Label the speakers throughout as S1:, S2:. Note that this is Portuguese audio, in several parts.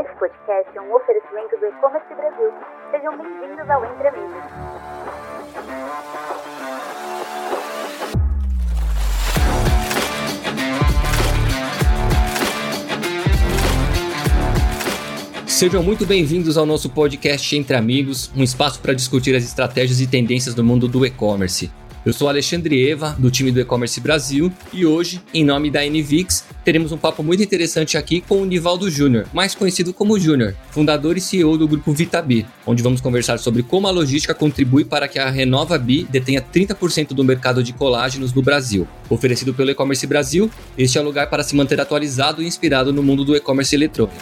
S1: Esse podcast é um oferecimento do E-Commerce Brasil. Sejam bem-vindos ao Entre Amigos.
S2: Sejam muito bem-vindos ao nosso podcast Entre Amigos, um espaço para discutir as estratégias e tendências do mundo do e-commerce. Eu sou Alexandre Eva, do time do E-Commerce Brasil, e hoje, em nome da NVix, teremos um papo muito interessante aqui com o Nivaldo Júnior, mais conhecido como Júnior, fundador e CEO do grupo VitaBi, onde vamos conversar sobre como a logística contribui para que a Renova Bi detenha 30% do mercado de colágenos no Brasil. Oferecido pelo E-Commerce Brasil, este é o lugar para se manter atualizado e inspirado no mundo do e-commerce eletrônico.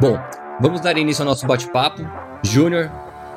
S2: Bom, Vamos dar início ao nosso bate-papo. Júnior,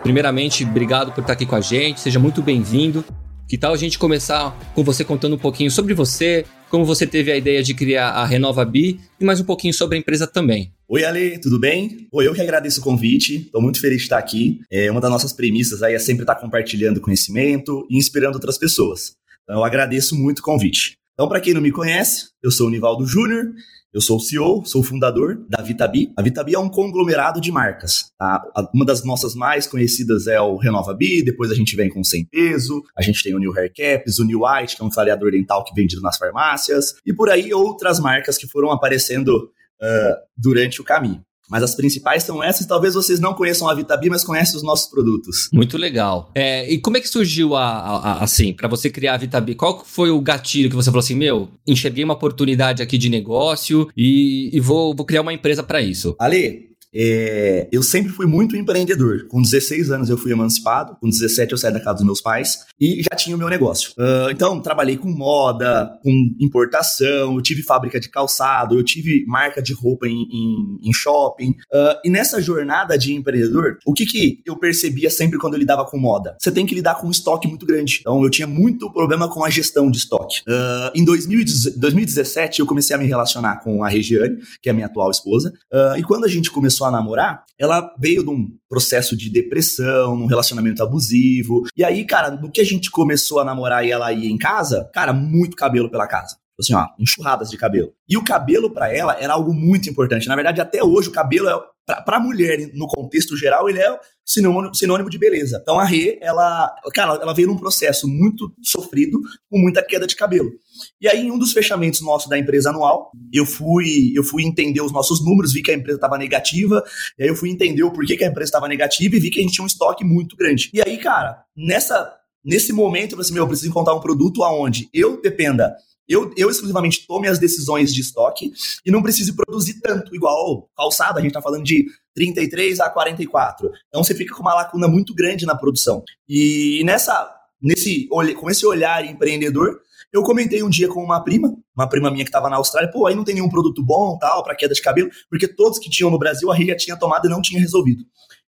S2: primeiramente, obrigado por estar aqui com a gente, seja muito bem-vindo. Que tal a gente começar com você contando um pouquinho sobre você, como você teve a ideia de criar a Renova Bi e mais um pouquinho sobre a empresa também.
S3: Oi, Ale, tudo bem? Oi, eu que agradeço o convite, estou muito feliz de estar aqui. É, uma das nossas premissas aí é sempre estar compartilhando conhecimento e inspirando outras pessoas. Então, eu agradeço muito o convite. Então, para quem não me conhece, eu sou o Nivaldo Júnior, eu sou o CEO, sou o fundador da Vitabi. A Vitabi é um conglomerado de marcas. Tá? Uma das nossas mais conhecidas é o Renova Bi, depois a gente vem com o Sem Peso, a gente tem o New Hair Caps, o New White, que é um clareador dental que é vendido nas farmácias, e por aí outras marcas que foram aparecendo uh, durante o caminho. Mas as principais são essas. Talvez vocês não conheçam a Vitabi, mas conhecem os nossos produtos.
S2: Muito legal. É, e como é que surgiu a, a, a assim, para você criar a Vitabi? Qual foi o gatilho que você falou assim, meu, enxerguei uma oportunidade aqui de negócio e, e vou, vou criar uma empresa para isso?
S3: Ali, é, eu sempre fui muito empreendedor. Com 16 anos eu fui emancipado, com 17 eu saí da casa dos meus pais e já tinha o meu negócio. Uh, então, trabalhei com moda, com importação, eu tive fábrica de calçado, eu tive marca de roupa em, em, em shopping. Uh, e nessa jornada de empreendedor, o que, que eu percebia sempre quando eu lidava com moda? Você tem que lidar com um estoque muito grande. Então, eu tinha muito problema com a gestão de estoque. Uh, em 2017, eu comecei a me relacionar com a Regiane, que é a minha atual esposa, e quando a gente começou a namorar, ela veio de um processo de depressão, num relacionamento abusivo. E aí, cara, no que a gente começou a namorar e ela ia em casa, cara, muito cabelo pela casa assim, ó, enxurradas de cabelo. E o cabelo para ela era algo muito importante. Na verdade, até hoje o cabelo é para a mulher, no contexto geral, ele é sinônimo, sinônimo de beleza. Então a Rê, ela, cara, ela veio num processo muito sofrido, com muita queda de cabelo. E aí, em um dos fechamentos nossos da empresa anual, eu fui, eu fui entender os nossos números, vi que a empresa estava negativa, e aí eu fui entender o porquê que a empresa estava negativa e vi que a gente tinha um estoque muito grande. E aí, cara, nessa nesse momento, eu falei assim, meu, eu preciso encontrar um produto aonde eu dependa eu, eu exclusivamente tome as decisões de estoque e não precise produzir tanto, igual calçada, a gente está falando de 33 a 44. Então você fica com uma lacuna muito grande na produção. E nessa, nesse, com esse olhar empreendedor, eu comentei um dia com uma prima, uma prima minha que estava na Austrália, pô, aí não tem nenhum produto bom, tal, para queda de cabelo, porque todos que tinham no Brasil a Ria tinha tomado e não tinha resolvido.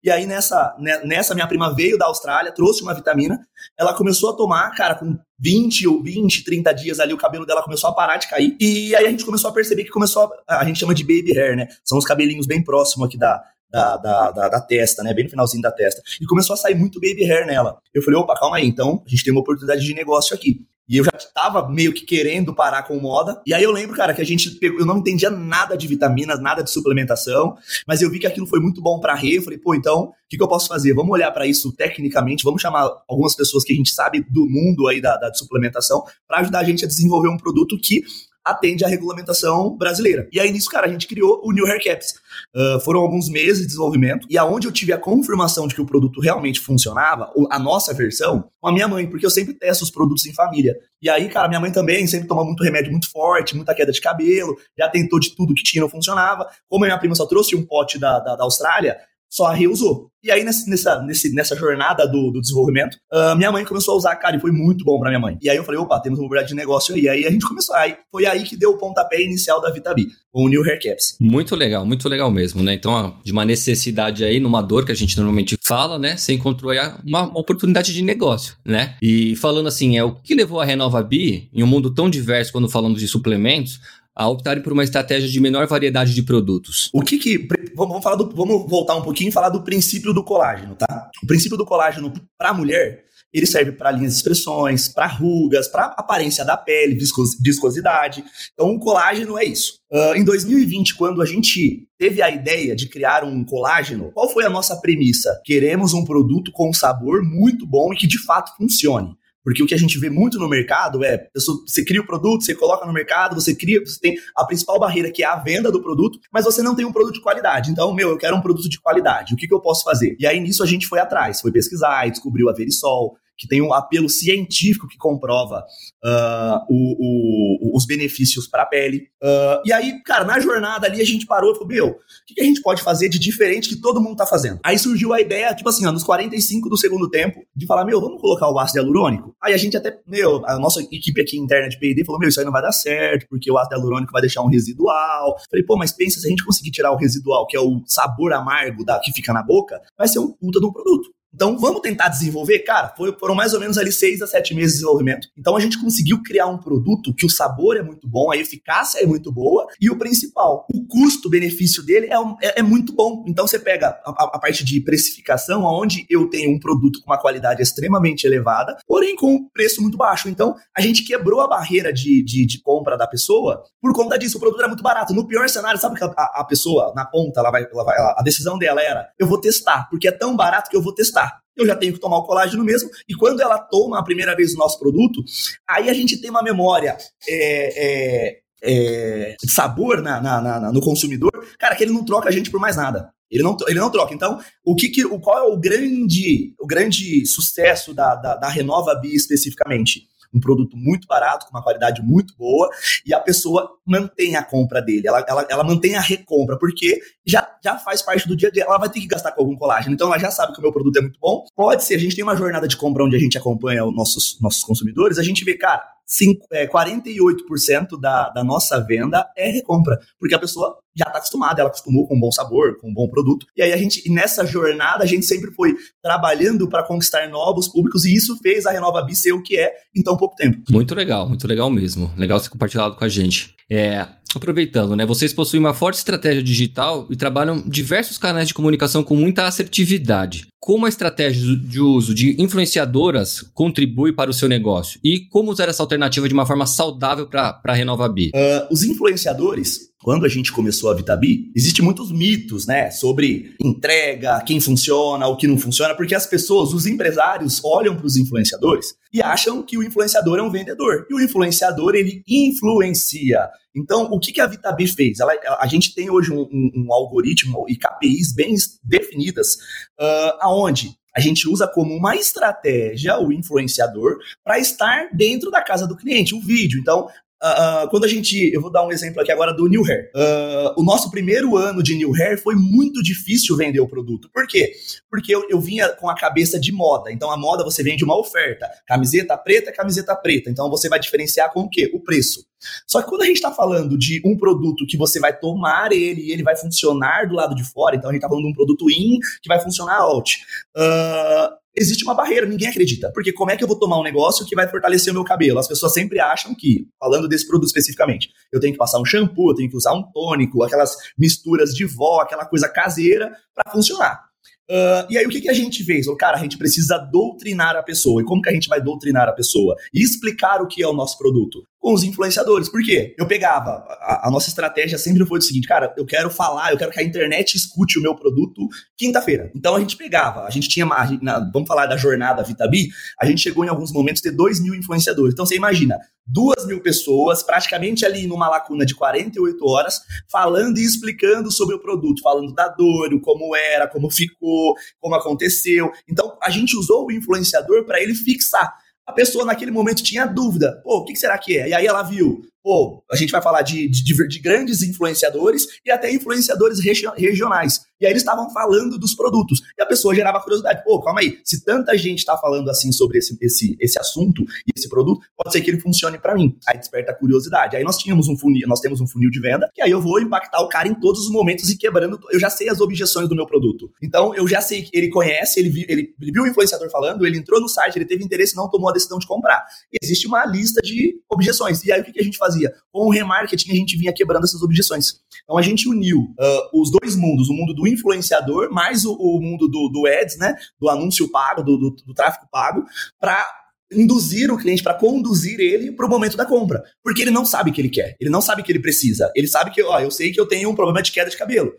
S3: E aí nessa, né, nessa minha prima veio da Austrália, trouxe uma vitamina, ela começou a tomar, cara, com 20 ou 20, 30 dias ali, o cabelo dela começou a parar de cair. E aí a gente começou a perceber que começou a, a gente chama de baby hair, né? São os cabelinhos bem próximos aqui da, da, da, da, da, testa, né? Bem no finalzinho da testa. E começou a sair muito baby hair nela. Eu falei, opa, calma aí, então a gente tem uma oportunidade de negócio aqui. E eu já tava meio que querendo parar com moda. E aí eu lembro, cara, que a gente pegou, eu não entendia nada de vitaminas, nada de suplementação, mas eu vi que aquilo foi muito bom para Rê. Eu falei, pô, então, o que, que eu posso fazer? Vamos olhar para isso tecnicamente, vamos chamar algumas pessoas que a gente sabe do mundo aí da, da suplementação para ajudar a gente a desenvolver um produto que atende à regulamentação brasileira. E aí nisso, cara, a gente criou o New Hair Caps. Uh, foram alguns meses de desenvolvimento e aonde eu tive a confirmação de que o produto realmente funcionava, a nossa versão, com a minha mãe, porque eu sempre testo os produtos em família. E aí, cara, minha mãe também sempre toma muito remédio muito forte, muita queda de cabelo, já tentou de tudo que tinha não funcionava. Como a minha prima só trouxe um pote da, da, da Austrália, só reusou. E aí, nessa, nesse, nessa jornada do, do desenvolvimento, uh, minha mãe começou a usar, cara, e foi muito bom pra minha mãe. E aí eu falei, opa, temos uma oportunidade de negócio aí. E aí a gente começou. Aí foi aí que deu o pontapé inicial da Vitabi, com o New Hair Caps.
S2: Muito legal, muito legal mesmo, né? Então, de uma necessidade aí, numa dor que a gente normalmente fala, né? Você encontrou aí uma oportunidade de negócio, né? E falando assim, é o que levou a Renova Bi, em um mundo tão diverso quando falamos de suplementos, a optarem por uma estratégia de menor variedade de produtos?
S3: O que que. Vamos, falar do, vamos voltar um pouquinho e falar do princípio do colágeno, tá? O princípio do colágeno para a mulher ele serve para linhas de expressões, para rugas, para aparência da pele, viscosidade. Então, o colágeno é isso. Uh, em 2020, quando a gente teve a ideia de criar um colágeno, qual foi a nossa premissa? Queremos um produto com sabor muito bom e que de fato funcione. Porque o que a gente vê muito no mercado é, você cria o produto, você coloca no mercado, você cria, você tem a principal barreira que é a venda do produto, mas você não tem um produto de qualidade. Então, meu, eu quero um produto de qualidade. O que, que eu posso fazer? E aí nisso a gente foi atrás, foi pesquisar descobriu a Verisol, que tem um apelo científico que comprova uh, o, o, os benefícios para a pele. Uh, e aí, cara, na jornada ali a gente parou e falou: meu, o que, que, a gente pode fazer de diferente que todo mundo tá fazendo? Aí surgiu a ideia, tipo assim, ó, nos 45 do segundo tempo, de falar: meu, vamos colocar o ácido hialurônico? Aí a gente até, meu, a nossa equipe aqui interna de PD falou: meu, isso aí não vai dar certo, porque o ácido hialurônico vai deixar um residual. Falei, pô, mas pensa, se a gente conseguir tirar o residual, que é o sabor amargo da, que fica na boca, vai ser um puta de um produto. Então, vamos tentar desenvolver? Cara, foram mais ou menos ali seis a sete meses de desenvolvimento. Então, a gente conseguiu criar um produto que o sabor é muito bom, a eficácia é muito boa e o principal, o custo-benefício dele é, é, é, muito bom. Então, você pega a, a, parte de precificação, onde eu tenho um produto com uma qualidade extremamente elevada, porém com um preço muito baixo. Então, a gente quebrou a barreira de, de, de compra da pessoa por conta disso. O produto era muito barato. No pior cenário, sabe que a, a pessoa, na ponta, ela vai, ela vai, a decisão dela era: eu vou testar, porque é tão barato que eu vou testar eu já tenho que tomar o colágeno mesmo. E quando ela toma a primeira vez o nosso produto, aí a gente tem uma memória é, é, é, de sabor na, na, na, no consumidor, cara, que ele não troca a gente por mais nada. Ele não, ele não troca. Então, o que, que o, qual é o grande, o grande sucesso da, da, da Renova Bi especificamente? Um produto muito barato, com uma qualidade muito boa, e a pessoa mantém a compra dele, ela, ela, ela mantém a recompra, porque já, já faz parte do dia a dia, ela vai ter que gastar com algum colágeno, então ela já sabe que o meu produto é muito bom. Pode ser, a gente tem uma jornada de compra onde a gente acompanha os nossos, nossos consumidores, a gente vê, cara, 5, é, 48% da, da nossa venda é recompra, porque a pessoa já está acostumada, ela acostumou com um bom sabor, com um bom produto. E aí a gente, nessa jornada, a gente sempre foi trabalhando para conquistar novos públicos e isso fez a Renova Bi ser o que é em tão pouco tempo.
S2: Muito legal, muito legal mesmo. Legal ser compartilhado com a gente. É, aproveitando, né? Vocês possuem uma forte estratégia digital e trabalham diversos canais de comunicação com muita assertividade. Como a estratégia de uso de influenciadoras contribui para o seu negócio? E como usar essa alternativa de uma forma saudável para a Renova B?
S3: Uh, os influenciadores, quando a gente começou a Vitabi, existem muitos mitos, né, sobre entrega, quem funciona, o que não funciona, porque as pessoas, os empresários, olham para os influenciadores e acham que o influenciador é um vendedor. E o influenciador, ele influencia. Então, o que, que a Vitabi fez? Ela, a gente tem hoje um, um, um algoritmo e KPIs bem definidas, uh, aonde a gente usa como uma estratégia o influenciador para estar dentro da casa do cliente, o vídeo. Então, Uh, quando a gente. Eu vou dar um exemplo aqui agora do New Hair. Uh, o nosso primeiro ano de New Hair foi muito difícil vender o produto. Por quê? Porque eu, eu, vinha com a cabeça de moda. Então a moda você vende uma oferta. Camiseta preta, camiseta preta. Então você vai diferenciar com o quê? O preço. Só que quando a gente está falando de um produto que você vai tomar ele e ele vai funcionar do lado de fora, então a gente está falando de um produto in que vai funcionar out. Uh, existe uma barreira, ninguém acredita. Porque como é que eu vou tomar um negócio que vai fortalecer o meu cabelo? As pessoas sempre acham que, falando desse produto especificamente, eu tenho que passar um shampoo, eu tenho que usar um tônico, aquelas misturas de vó, aquela coisa caseira para funcionar. Uh, e aí o que, que a gente fez? Cara, a gente precisa doutrinar a pessoa. E como que a gente vai doutrinar a pessoa? E explicar o que é o nosso produto com os influenciadores. Por quê? Eu pegava, a, a, nossa estratégia sempre foi o seguinte, cara, eu quero falar, eu quero que a internet escute o meu produto quinta-feira. Então a gente pegava, a gente tinha, a gente, na, vamos falar da jornada Vitabi, a gente chegou em alguns momentos ter 2 mil influenciadores. Então você imagina, duas mil pessoas, praticamente ali numa lacuna de 48 horas, falando e explicando sobre o produto, falando da dor, como era, como ficou, como aconteceu. Então a gente usou o influenciador para ele fixar a pessoa naquele momento tinha dúvida, pô, o que será que é? E aí ela viu, pô, a gente vai falar de, de, de grandes influenciadores e até influenciadores regi regionais. E aí eles estavam falando dos produtos. E a pessoa gerava curiosidade. Pô, calma aí, se tanta gente está falando assim sobre esse, esse, esse assunto e esse produto, pode ser que ele funcione para mim. Aí desperta a curiosidade. Aí nós tínhamos um funil, nós temos um funil de venda, que aí eu vou impactar o cara em todos os momentos e quebrando. Eu já sei as objeções do meu produto. Então eu já sei que ele conhece, ele, viu, ele, ele viu o influenciador falando, ele entrou no site, ele teve interesse, não tomou a decisão de comprar. E existe uma lista de objeções. E aí o que a gente fazia? Fazia. Com o remarketing, a gente vinha quebrando essas objeções. Então a gente uniu uh, os dois mundos, o mundo do influenciador mais o, o mundo do, do ads, né? Do anúncio pago, do, do, do tráfego pago, para induzir o cliente, para conduzir ele para o momento da compra. Porque ele não sabe o que ele quer, ele não sabe o que ele precisa. Ele sabe que, ó, eu sei que eu tenho um problema de queda de cabelo.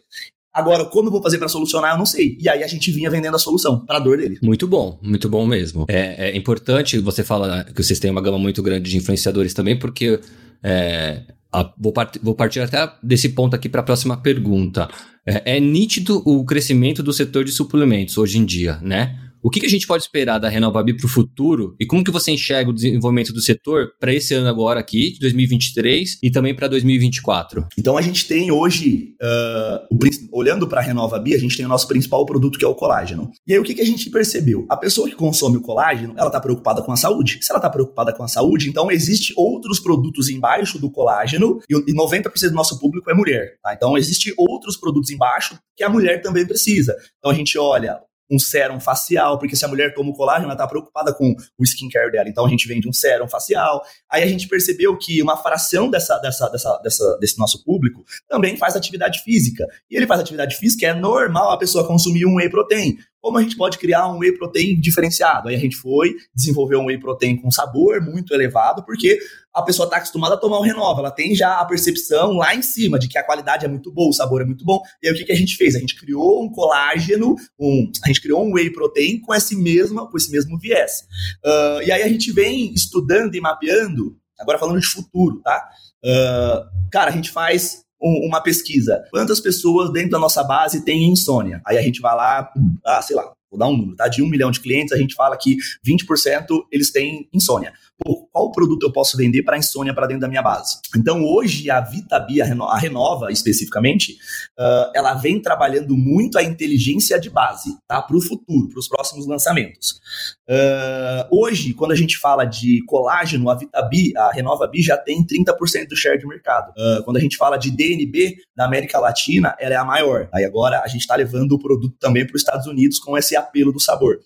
S3: Agora, como eu vou fazer para solucionar, eu não sei. E aí a gente vinha vendendo a solução para a dor dele.
S2: Muito bom, muito bom mesmo. É, é, importante você falar que vocês têm uma gama muito grande de influenciadores também, porque é, a, vou, part, vou, partir até desse ponto aqui para a próxima pergunta. É, é nítido o crescimento do setor de suplementos hoje em dia, né? O que, que a gente pode esperar da Renovabi para o futuro e como que você enxerga o desenvolvimento do setor para esse ano agora aqui, de 2023 e também para 2024?
S3: Então a gente tem hoje, uh, o, olhando para a Renovabi, a gente tem o nosso principal produto que é o colágeno. E aí o que, que a gente percebeu? A pessoa que consome o colágeno, ela está preocupada com a saúde. Se ela está preocupada com a saúde, então existe outros produtos embaixo do colágeno e 90% do nosso público é mulher. Tá? Então existe outros produtos embaixo que a mulher também precisa. Então a gente olha um sérum facial, porque se a mulher toma o colágeno, ela está preocupada com o skincare dela. Então a gente vende um sérum facial. Aí a gente percebeu que uma fração dessa, dessa, dessa, dessa, desse nosso público também faz atividade física. E ele faz atividade física, é normal a pessoa consumir um whey protein como a gente pode criar um whey protein diferenciado? Aí a gente foi, desenvolver um whey protein com sabor muito elevado, porque a pessoa está acostumada a tomar o Renova, ela tem já a percepção lá em cima de que a qualidade é muito boa, o sabor é muito bom. E aí o que, que a gente fez? A gente criou um colágeno, um, a gente criou um whey protein com esse mesmo, com esse mesmo viés. Uh, e aí a gente vem estudando e mapeando, agora falando de futuro, tá? Uh, cara, a gente faz um, uma pesquisa. Quantas pessoas dentro da nossa base têm insônia? Aí a gente vai lá, ah, sei lá, vou dar um número, tá? De um milhão de clientes, a gente fala que 20% eles têm insônia pô, qual produto eu posso vender para insônia para dentro da minha base? Então, hoje, a Vitabi, a Renova, especificamente, uh, ela vem trabalhando muito a inteligência de base, tá? Para o futuro, para os próximos lançamentos. Uh, hoje, quando a gente fala de colágeno, a Vitabi, a Renova Bi já tem 30% do share de mercado. Uh, quando a gente fala de DNB da América Latina, ela é a maior. Aí agora a gente está levando o produto também para os Estados Unidos com esse apelo do sabor.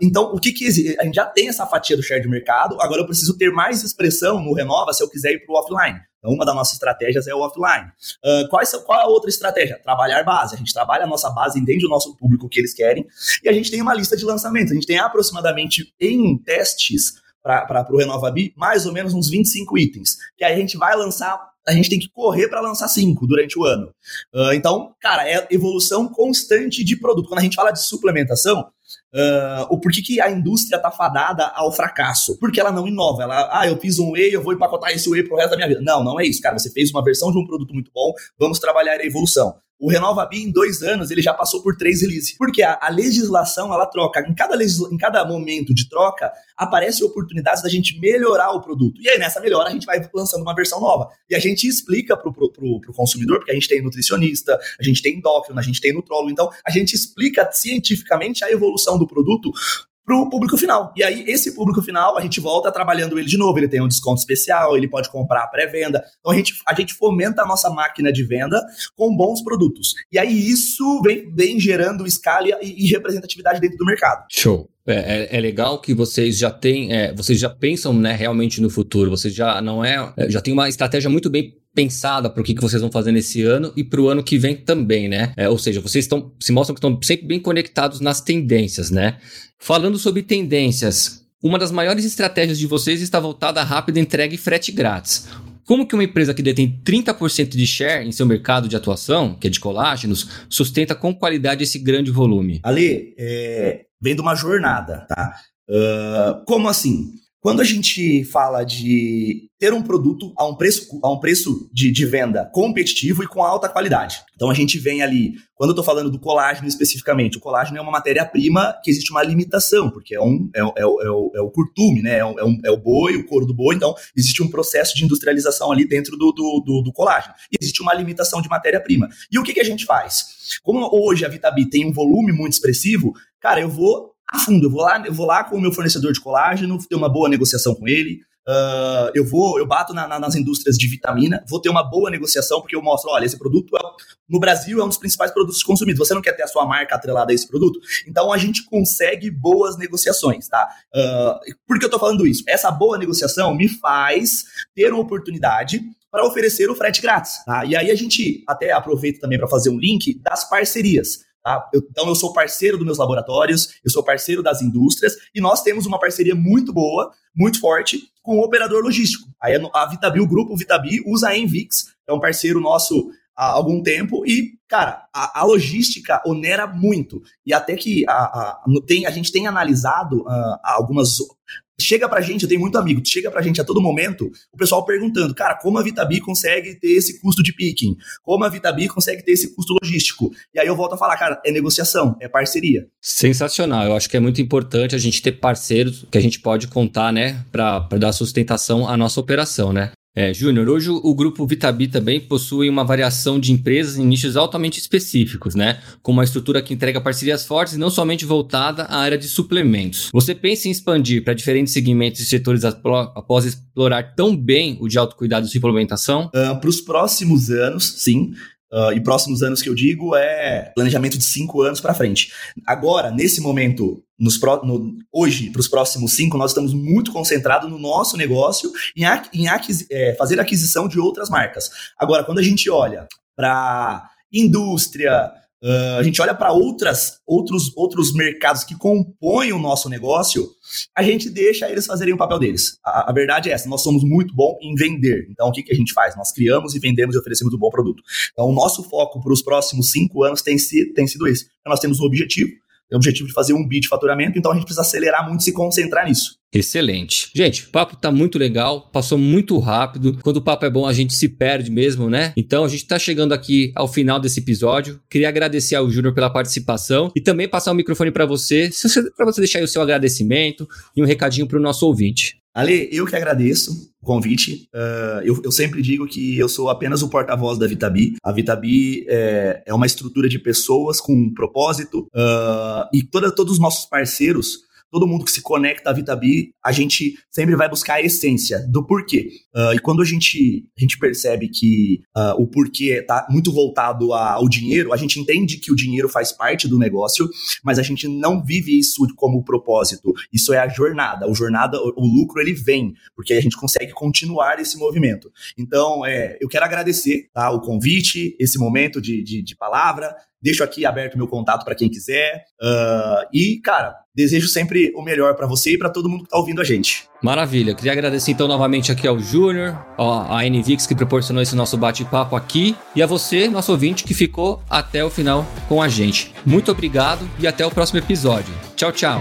S3: então, o que que? A gente já tem essa fatia do share de mercado, agora agora eu preciso ter mais expressão no Renova se eu quiser ir para o offline. Então, uma das nossas estratégias é o offline. Uh, qual, é, qual é a outra estratégia? Trabalhar base. A gente trabalha a nossa base, entende o nosso público, o que eles querem, e a gente tem uma lista de lançamentos. A gente tem aproximadamente em testes para o Renova Bi, mais ou menos uns 25 itens. Que aí a gente vai lançar a gente tem que correr para lançar cinco durante o ano. Uh, então, cara, é evolução constante de produto. Quando a gente fala de suplementação, Uh, o porquê que a indústria tá fadada ao fracasso? Porque ela não inova. Ela, ah, eu fiz um whey, eu vou empacotar esse whey pro resto da minha vida. Não, não é isso, cara. Você fez uma versão de um produto muito bom, vamos trabalhar a evolução. O RenovaBi, em dois anos, ele já passou por três releases. Porque a, a legislação, ela troca. Em cada, legisla, em cada momento de troca, aparecem oportunidades da gente melhorar o produto. E aí, nessa melhora, a gente vai lançando uma versão nova. E a gente explica pro, pro, pro, pro consumidor, porque a gente tem nutricionista, a gente tem endócrino, a gente tem nutrólogo. Então, a gente explica cientificamente a evolução do produto para o público final. E aí, esse público final, a gente volta trabalhando ele de novo. Ele tem um desconto especial, ele pode comprar pré-venda. Então, a gente, a gente fomenta a nossa máquina de venda com bons produtos. E aí, isso vem, vem gerando escala e, e representatividade dentro do mercado.
S2: Show. É, é, é, legal que vocês já têm, é, vocês já pensam né, realmente no futuro. Vocês já não é, é já tem uma estratégia muito bem pensada para o que, que vocês vão fazer nesse ano e para o ano que vem também, né? É, ou seja, vocês estão se mostram que estão sempre bem conectados nas tendências, né? Falando sobre tendências, uma das maiores estratégias de vocês está voltada à rápida entrega e frete grátis. Como que uma empresa que detém 30% de share em seu mercado de atuação, que é de colágenos, sustenta com qualidade esse grande volume?
S3: Ali, é, vem de uma jornada, tá? Uh, como assim? Quando a gente fala de ter um produto a um preço, a um preço de, de venda competitivo e com alta qualidade. Então a gente vem ali, quando eu estou falando do colágeno especificamente, o colágeno é uma matéria-prima que existe uma limitação, porque é, um, é, é, é, o, é o curtume, né? É, um, é, o boi, o couro do boi, então existe um processo de industrialização ali dentro do, do, do, do colágeno. Existe uma limitação de matéria-prima. E o que, que a gente faz? Como hoje a Vitabi tem um volume muito expressivo, cara, eu vou a fundo. Eu vou lá, eu vou lá com o meu fornecedor de colágeno, ter uma boa negociação com ele, Uh, eu vou, eu bato na, na, nas indústrias de vitamina, vou ter uma boa negociação, porque eu mostro, olha, esse produto é, no Brasil é um dos principais produtos consumidos. Você não quer ter a sua marca atrelada a esse produto? Então a gente consegue boas negociações, tá? Uh, por que eu tô falando isso? Essa boa negociação me faz ter uma oportunidade para oferecer o frete grátis. Tá? E aí a gente até aproveita também para fazer um link das parcerias. Tá? Eu, então eu sou parceiro dos meus laboratórios, eu sou parceiro das indústrias e nós temos uma parceria muito boa, muito forte com o operador logístico. Aí a Vitabi, o grupo Vitabi usa a Envix, é um parceiro nosso há algum tempo e, cara, a, a logística onera muito. E até que a, a, tem, a gente tem analisado uh, algumas chega pra gente, eu tenho muito amigo, chega pra gente a todo momento o pessoal perguntando, cara, como a Vitabi consegue ter esse custo de picking? Como a Vitabi consegue ter esse custo logístico? E aí eu volto a falar, cara, é negociação, é parceria.
S2: Sensacional, eu acho que é muito importante a gente ter parceiros que a gente pode contar, né, pra, pra dar sustentação à nossa operação, né? É, Júnior, hoje o grupo Vitabi também possui uma variação de empresas em nichos altamente específicos, né? Com uma estrutura que entrega parcerias fortes e não somente voltada à área de suplementos. Você pensa em expandir para diferentes segmentos e setores após explorar tão bem o de autocuidado e suplementação?
S3: Uh, ah, para os próximos anos, sim. Uh, e próximos anos que eu digo é planejamento de cinco anos para frente. Agora, nesse momento, nos pro, no, hoje, para os próximos cinco, nós estamos muito concentrados no nosso negócio em, em é, fazer aquisição de outras marcas. Agora, quando a gente olha para indústria, Uh, a gente olha para outras outros, outros mercados que compõem o nosso negócio, a gente deixa eles fazerem o papel deles. A, a verdade é essa, nós somos muito bom em vender. Então, o que, que a gente faz? Nós criamos e vendemos e oferecemos um bom produto. Então, o nosso foco para os próximos cinco anos tem, si, tem sido esse. Então, nós temos um objetivo, o objetivo de fazer um bit de faturamento, então a gente precisa acelerar muito e se concentrar nisso.
S2: Excelente. Gente, o papo tá muito legal, passou muito rápido. Quando o papo é bom, a gente se perde mesmo, né? Então a gente tá chegando aqui ao final desse episódio. Queria agradecer ao Júnior pela participação e também passar o microfone para você, para você deixar aí o seu agradecimento e um recadinho para o nosso ouvinte.
S3: Ale, eu que agradeço o convite. Uh, eu, eu, sempre digo que eu sou apenas o porta-voz da Vitabi. A Vitabi é, é, uma estrutura de pessoas com um propósito uh, e toda, todos os nossos parceiros todo mundo que se conecta à Vitabi, a gente sempre vai buscar a essência do porquê. Uh, e quando a gente, a gente percebe que uh, o porquê está muito voltado ao dinheiro, a gente entende que o dinheiro faz parte do negócio, mas a gente não vive isso como propósito. Isso é a jornada. O jornada, o, lucro ele vem, porque a gente consegue continuar esse movimento. Então, é, eu quero agradecer tá, o convite, esse momento de, de, de palavra. Deixo aqui aberto meu contato para quem quiser. Uh, e, cara, desejo sempre o melhor para você e para todo mundo que está ouvindo a gente.
S2: Maravilha. Queria agradecer então novamente aqui ao Júnior, a NVix que proporcionou esse nosso bate-papo aqui e a você, nosso ouvinte, que ficou até o final com a gente. Muito obrigado e até o próximo episódio. Tchau, tchau.